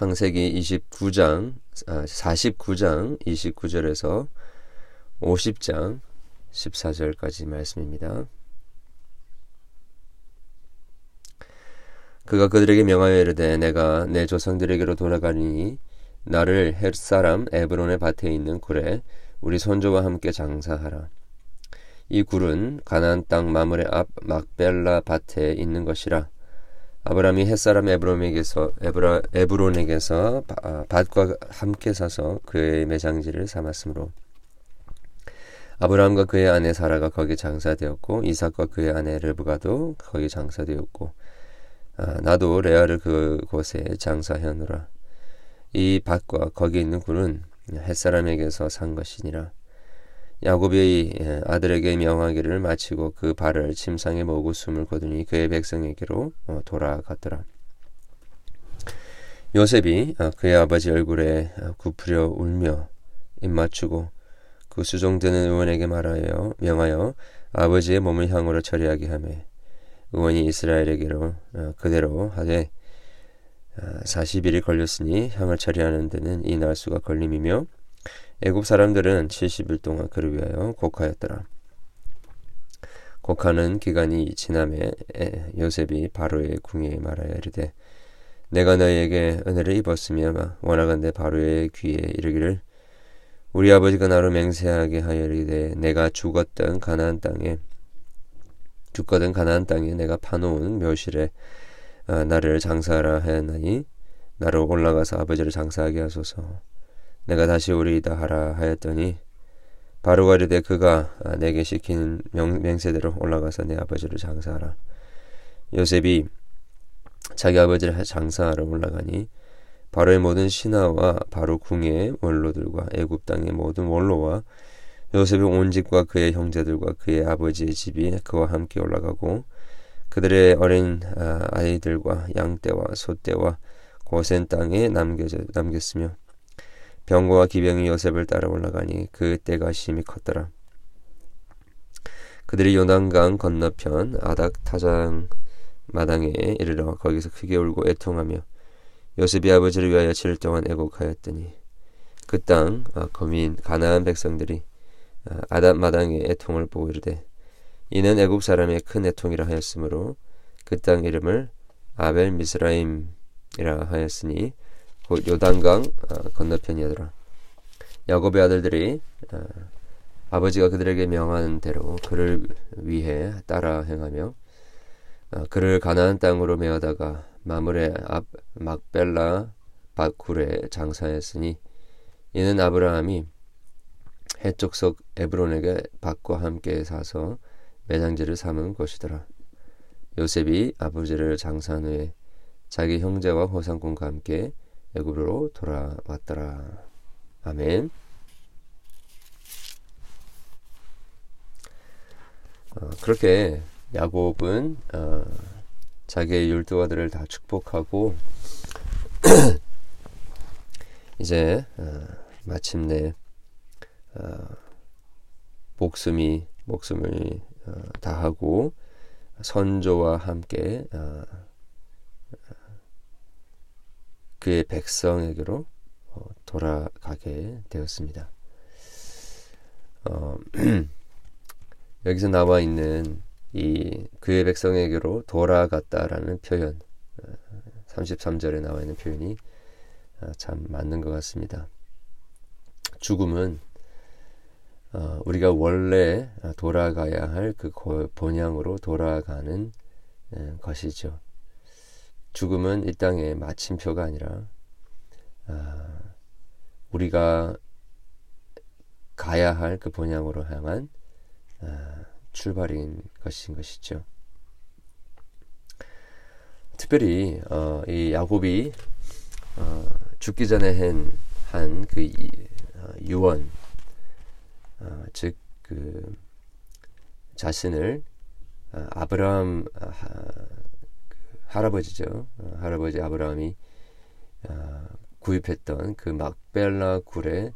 창세기 29장, 아, 49장 29절에서 50장 14절까지 말씀입니다. 그가 그들에게 명하여 이르되 내가 내 조상들에게로 돌아가니 나를 헷 사람 에브론의 밭에 있는 굴에 우리 손주와 함께 장사하라. 이 굴은 가나안 땅 마물의 앞 막벨라 밭에 있는 것이라. 아브라함이 햇사람 에브론에게서 에브라, 에브론에게서 아, 밭과 함께 사서 그의 매장지를 삼았으므로 아브라함과 그의 아내 사라가 거기 장사되었고 이삭과 그의 아내 르브가도 거기 장사되었고 아, 나도 레아를 그곳에 장사하노라 이 밭과 거기 있는 굴은 햇사람에게서 산 것이니라 야곱의 예, 아들에게 명하기를 마치고 그 발을 침상에 모으고 숨을 거두니 그의 백성에게로 어, 돌아갔더라. 요셉이 어, 그의 아버지 얼굴에 어, 굽으려 울며 입 맞추고 그 수종되는 의원에게 말하여 명하여 아버지의 몸을 향으로 처리하게 하매 의원이 이스라엘에게로 그대로 하되 40일이 걸렸으니 향을 처리하는 데는 이 날수가 걸림이며 애굽 사람들은 70일 동안 그를 위하여 곡하였더라. 곡하는 기간이 지남에 요셉이 바로의 궁에 말하여 이르되 내가 너희에게 은혜를 입었으며 원하건대 바로의 귀에 이르기를 우리 아버지가 나로 맹세하게 하여 이르되 내가 죽었던 가나안 땅에 죽거든 가나안 땅에 내가 파놓은 묘실에 아, 나를 장사하라 하였나니 나로 올라가서 아버지를 장사하게 하소서 내가 다시 오리이다 하라 하였더니 바로가 이르되 그가 내게 시킨 명, 맹세대로 올라가서 내 아버지를 장사하라. 요셉이 자기 아버지를 장사하러 올라가니 바로의 모든 신하와 바로 궁의 원로들과 애굽 땅의 모든 원로와 요셉의 온 집과 그의 형제들과 그의 아버지의 집이 그와 함께 올라가고 그들의 어린 아, 아이들과 양떼와 소떼와 고센 땅에 남겨져, 남겼으며 병거와 기병이 요셉을 따라 올라가니 그 때가 심히 컸더라. 그들이 요단강 건너편 아닥 타장 마당에 이르러 거기서 크게 울고 애통하며 요셉이 아버지를 위하여 7일 동안 애곡하였더니 그땅 아, 거민 가나안 백성들이 아, 아닷 마당에 애통을 보고 이르되 이는 애굽 사람의 큰 애통이라 하였으므로 그 땅 이름을 아벨 미스라임이라 하였으니 곧 요단강 어, 건너편이더라. 야곱의 아들들이 어, 아버지가 그들에게 명한 대로 그를 위해 따라 행하며 어, 그를 가나안 땅으로 메어다가 마물의 앞 막벨라 바쿨에 장사했으니 이는 아브라함이 해쪽석 에브론에게 밭과 함께 사서 매장지를 삼은 것이더라. 요셉이 아버지를 장사한 후에 자기 형제와 호상군과 함께 애굽으로 돌아왔더라. 아멘. 어, 그렇게 야곱은 어, 자기의 율두 아들을 다 축복하고 이제 어, 마침내 어, 목숨이 목숨을 어, 다하고 선조와 함께 어, 그의 백성에게로 어, 돌아가게 되었습니다. 어, 여기서 나와 있는 이 그의 백성에게로 돌아갔다라는 표현, 33절에 어, 나와 있는 표현이 어, 참 맞는 것 같습니다. 죽음은 어, 우리가 원래 돌아가야 할 그 본향으로 돌아가는 것이죠. 죽음은 이 땅의 마침표가 아니라 아, 우리가 가야 할 그 본향으로 향한 아, 출발인 것인 것이죠. 특별히 어, 이 야곱이 어, 죽기 전에 한그 어, 유언, 어, 즉그 자신을 어, 아브라함 할아버지죠. 어, 할아버지 아브라함이 어, 구입했던 그 막벨라 굴에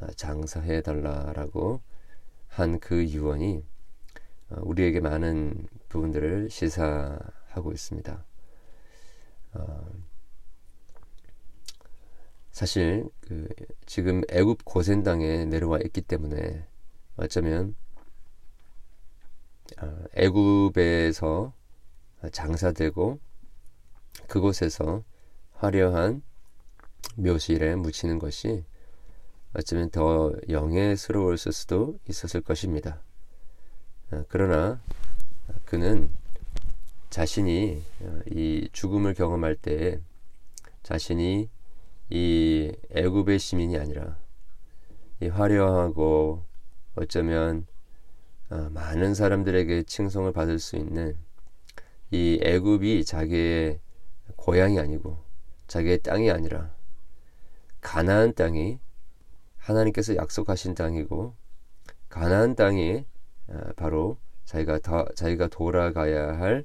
어, 장사해 달라라고 한 그 유언이 어, 우리에게 많은 부분들을 시사하고 있습니다. 어, 사실 그 지금 애굽 고센 땅에 내려와 있기 때문에 어쩌면 아, 애굽에서 장사되고 그곳에서 화려한 묘실에 묻히는 것이 어쩌면 더 영예스러웠을 수도 있었을 것입니다. 아, 그러나 그는 자신이 어, 이 죽음을 경험할 때 자신이 이 애굽의 시민이 아니라 이 화려하고 어쩌면 어, 많은 사람들에게 칭송을 받을 수 있는 이 애굽이 자기의 고향이 아니고 자기의 땅이 아니라 가나안 땅이 하나님께서 약속하신 땅이고 가나안 땅이 어, 바로 자기가 더, 자기가 돌아가야 할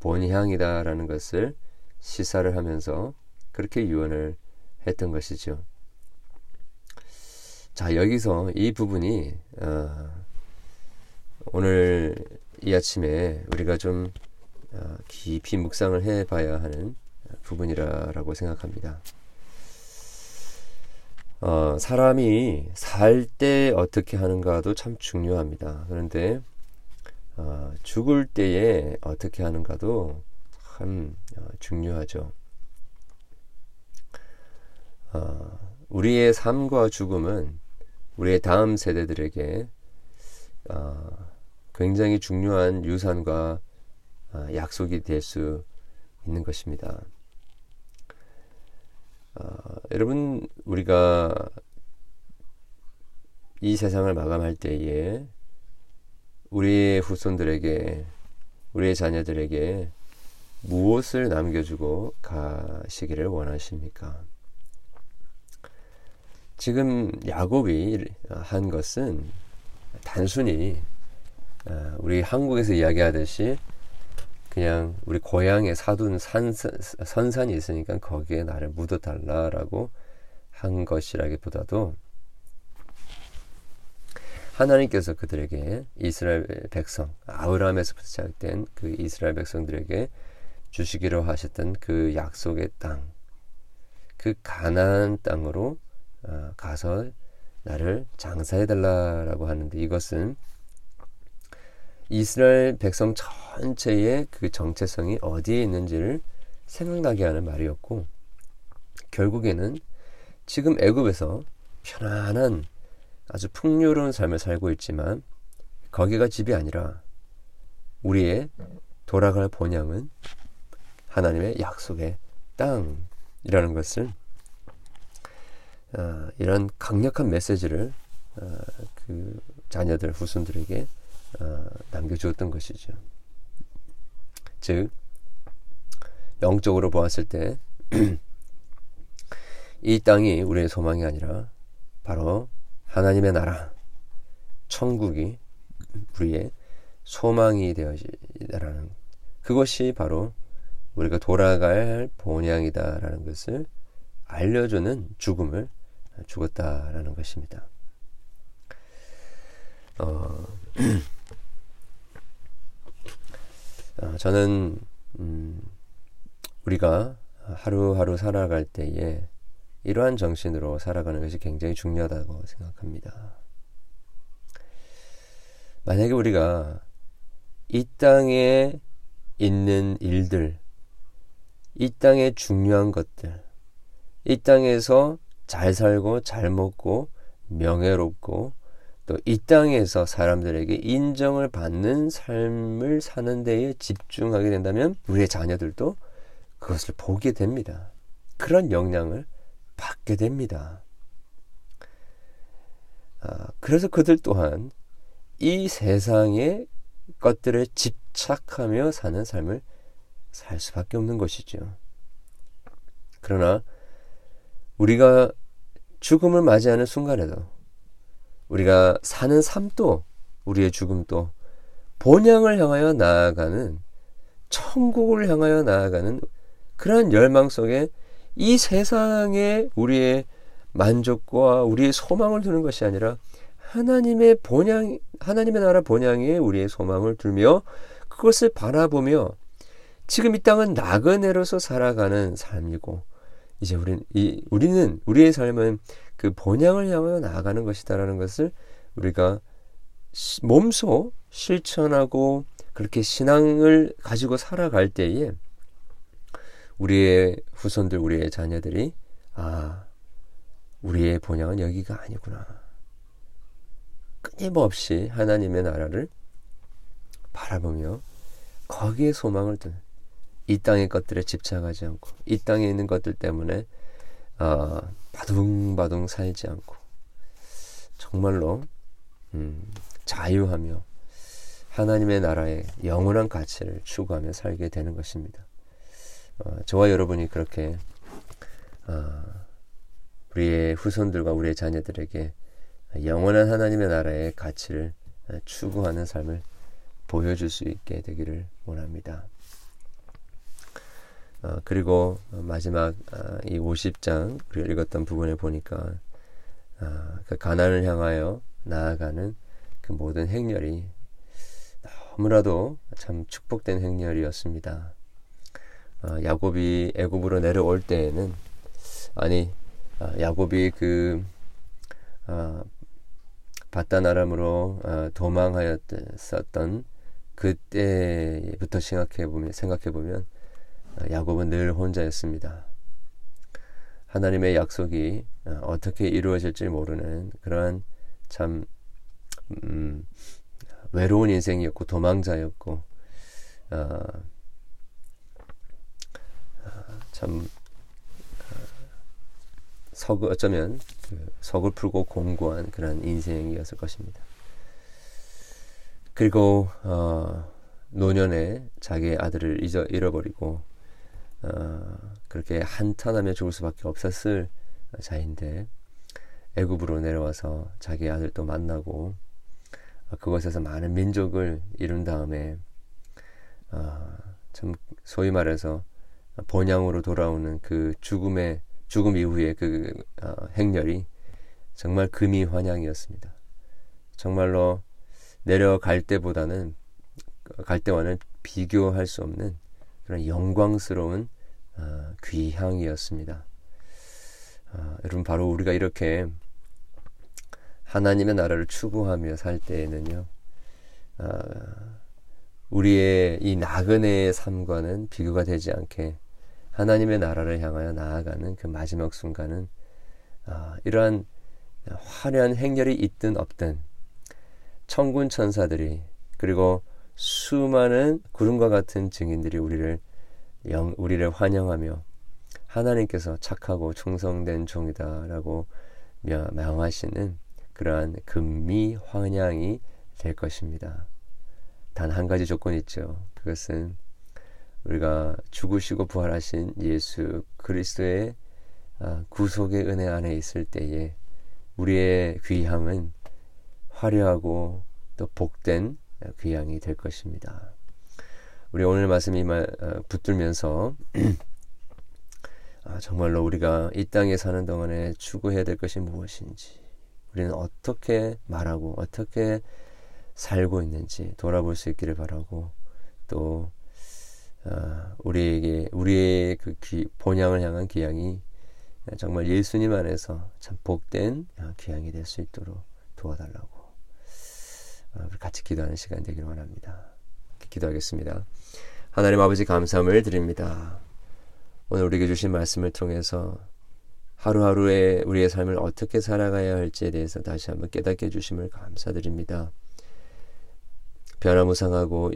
본향이다라는 것을 시사를 하면서 그렇게 유언을 했던 것이죠. 자 여기서 이 부분이 어, 오늘 이 아침에 우리가 좀 어, 깊이 묵상을 해봐야 하는 부분이라고 생각합니다. 어, 사람이 살 때 어떻게 하는가도 참 중요합니다. 그런데 어, 죽을 때에 어떻게 하는가도 참 어, 중요하죠. 어, 우리의 삶과 죽음은 우리의 다음 세대들에게 어, 굉장히 중요한 유산과 어, 약속이 될 수 있는 것입니다. 어, 여러분 우리가 이 세상을 마감할 때에 우리의 후손들에게 우리의 자녀들에게 무엇을 남겨주고 가시기를 원하십니까? 지금 야곱이 한 것은 단순히 어, 우리 한국에서 이야기하듯이 그냥 우리 고향에 사둔 산, 선산이 있으니까 거기에 나를 묻어달라라고 한 것이라기보다도 하나님께서 그들에게 이스라엘 백성 아브라함에서부터 시작된 그 이스라엘 백성들에게 주시기로 하셨던 그 약속의 땅, 그 가나안 땅으로 어, 가서 나를 장사해 달라라고 하는데 이것은 이스라엘 백성 전체의 그 정체성이 어디에 있는지를 생각나게 하는 말이었고 결국에는 지금 애굽에서 편안한 아주 풍요로운 삶을 살고 있지만 거기가 집이 아니라 우리의 돌아갈 본향은 하나님의 약속의 땅이라는 것을 어, 이런 강력한 메시지를 어, 그 자녀들 후손들에게 어, 남겨주었던 것이죠. 즉 영적으로 보았을 때 이 땅이 우리의 소망이 아니라 바로 하나님의 나라, 천국이 우리의 소망이 되어지다라는 그것이 바로 우리가 돌아갈 본향이다라는 것을 알려주는 죽음을 죽었다라는 것입니다. 어, 어, 저는 음, 우리가 하루하루 살아갈 때에 이러한 정신으로 살아가는 것이 굉장히 중요하다고 생각합니다. 만약에 우리가 이 땅에 있는 일들, 이 땅의 중요한 것들, 이 땅에서 잘 살고 잘 먹고 명예롭고 또 이 땅에서 사람들에게 인정을 받는 삶을 사는 데에 집중하게 된다면 우리의 자녀들도 그것을 보게 됩니다. 그런 영향을 받게 됩니다. 아, 그래서 그들 또한 이 세상의 것들에 집착하며 사는 삶을 살 수밖에 없는 것이죠. 그러나 우리가 죽음을 맞이하는 순간에도 우리가 사는 삶도 우리의 죽음도 본향을 향하여 나아가는 천국을 향하여 나아가는 그러한 열망 속에 이 세상에 우리의 만족과 우리의 소망을 두는 것이 아니라 하나님의 본향, 하나님의 나라 본향에 우리의 소망을 두며 그것을 바라보며 지금 이 땅은 나그네로서 살아가는 삶이고 이제 우리는 이 우리는 우리의 삶은 그 본향을 향하여 나아가는 것이다라는 것을 우리가 몸소 실천하고 그렇게 신앙을 가지고 살아갈 때에 우리의 후손들, 우리의 자녀들이 아, 우리의 본향은 여기가 아니구나. 끊임없이 하나님의 나라를 바라보며 거기에 소망을 두는 이 땅의 것들에 집착하지 않고 이 땅에 있는 것들 때문에 어, 바둥바둥 살지 않고 정말로 음, 자유하며 하나님의 나라의 영원한 가치를 추구하며 살게 되는 것입니다. 어, 저와 여러분이 그렇게 어, 우리의 후손들과 우리의 자녀들에게 영원한 하나님의 나라의 가치를 추구하는 삶을 보여줄 수 있게 되기를 원합니다. 어, 그리고 마지막 어, 이 50장 우리가 읽었던 부분에 보니까 어, 그 가난을 향하여 나아가는 그 모든 행렬이 너무나도 참 축복된 행렬이었습니다. 어, 야곱이 애굽으로 내려올 때에는 아니 어, 야곱이 그 어, 바다나람으로 어, 도망하였었던 그때부터 생각해 보면 생각해 보면 어, 야곱은 늘 혼자였습니다. 하나님의 약속이 어, 어떻게 이루어질지 모르는 그러한 참 음, 외로운 인생이었고 도망자였고 어, 참 석, 어쩌면 그 서글프고 공고한 그런 인생이었을 것입니다. 그리고 어, 노년에 자기의 아들을 잊어, 잃어버리고 어, 그렇게 한탄하며 죽을 수밖에 없었을 자인데 애굽으로 내려와서 자기 아들도 만나고 어, 그곳에서 많은 민족을 이룬 다음에 어, 참 소위 말해서 본향으로 돌아오는 그 죽음의 죽음 이후의 그 어, 행렬이 정말 금이 환향이었습니다. 정말로 내려갈 때보다는 갈 때와는 비교할 수 없는 그런 영광스러운 어, 귀향이었습니다. 어, 여러분 바로 우리가 이렇게 하나님의 나라를 추구하며 살 때에는요, 어, 우리의 이 나그네의 삶과는 비교가 되지 않게 하나님의 나라를 향하여 나아가는 그 마지막 순간은 어, 이러한 화려한 행렬이 있든 없든 천군 천사들이 그리고 수많은 구름과 같은 증인들이 우리를 영, 우리를 환영하며 하나님께서 착하고 충성된 종이다라고 명하시는 그러한 금미 환영이 될 것입니다. 단 한 가지 조건이 있죠. 그것은 우리가 죽으시고 부활하신 예수 그리스도의 아, 구속의 은혜 안에 있을 때에 우리의 귀향은 화려하고 또 복된 귀향이 될 것입니다. 우리 오늘 말씀 이 말, 어, 붙들면서 아, 정말로 우리가 이 땅에 사는 동안에 추구해야 될 것이 무엇인지 우리는 어떻게 말하고 어떻게 살고 있는지 돌아볼 수 있기를 바라고 또 어, 우리에게 우리의 그 귀, 본향을 향한 귀향이 정말 예수님 안에서 참 복된 귀향이 될 수 있도록 도와달라고 같이 기도하는 시간 되기를 원합니다. 기도하겠습니다. 하나님 아버지 감사함을 드립니다. 오늘 우리에게 주신 말씀을 통해서 하루하루의 우리의 삶을 어떻게 살아가야 할지에 대해서 다시 한번 깨닫게 해주심을 감사드립니다. 변화무상하고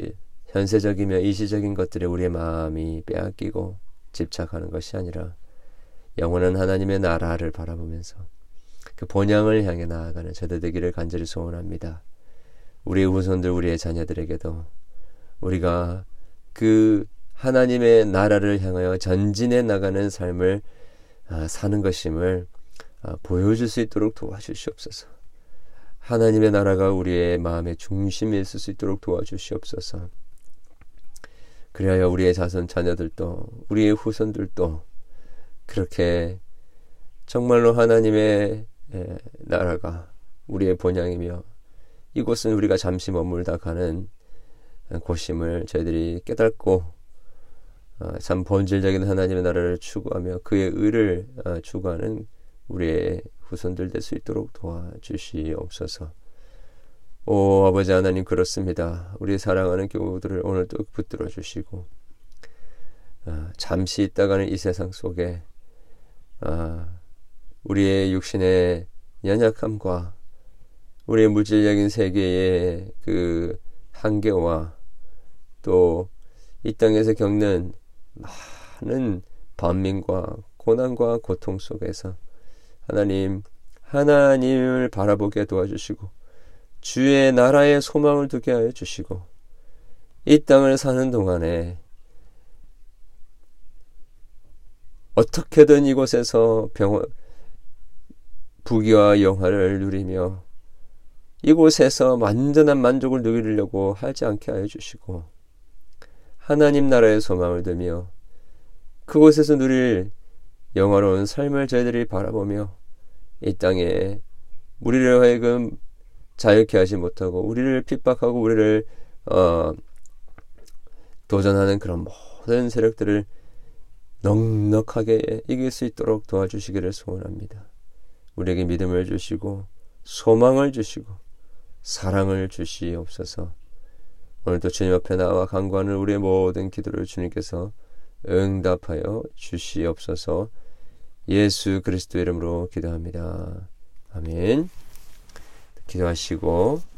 현세적이며 일시적인 것들에 우리의 마음이 빼앗기고 집착하는 것이 아니라 영원한 하나님의 나라를 바라보면서 그 본향을 향해 나아가는 저들 되기를 간절히 소원합니다. 우리의 후손들, 우리의 자녀들에게도 우리가 그 하나님의 나라를 향하여 전진해 나가는 삶을 아, 사는 것임을 아, 보여줄 수 있도록 도와주시옵소서. 하나님의 나라가 우리의 마음의 중심에 있을 수 있도록 도와주시옵소서. 그리하여 우리의 자손 자녀들도 우리의 후손들도 그렇게 정말로 하나님의 나라가 우리의 본향이며 이곳은 우리가 잠시 머물다 가는 곳임을 저희들이 깨닫고 어, 참 본질적인 하나님의 나라를 추구하며 그의 의를 어, 추구하는 우리의 후손들 될 수 있도록 도와주시옵소서. 오 아버지 하나님 그렇습니다. 우리 사랑하는 교우들을 오늘도 붙들어 주시고 어, 잠시 있다가는 이 세상 속에 우리의 육신의 연약함과 우리의 물질적인 세계의 그 한계와 또 이 땅에서 겪는 많은 반민과 고난과 고통 속에서 하나님 하나님을 바라보게 도와주시고 주의 나라의 소망을 두게 하여 주시고 이 땅을 사는 동안에 어떻게든 이곳에서 병원 부귀와 영화를 누리며 이곳에서 완전한 만족을 누리려고 하지 않게 하여 주시고 하나님 나라의 소망을 두며 그곳에서 누릴 영화로운 삶을 저희들이 바라보며 이 땅에 우리를 하여금 자유케 하지 못하고 우리를 핍박하고 우리를 어, 도전하는 그런 모든 세력들을 넉넉하게 이길 수 있도록 도와주시기를 소원합니다. 우리에게 믿음을 주시고 소망을 주시고 사랑을 주시옵소서. 오늘도 주님 앞에 나와 간구하는 우리의 모든 기도를 주님께서 응답하여 주시옵소서. 예수 그리스도 이름으로 기도합니다. 아멘. 기도하시고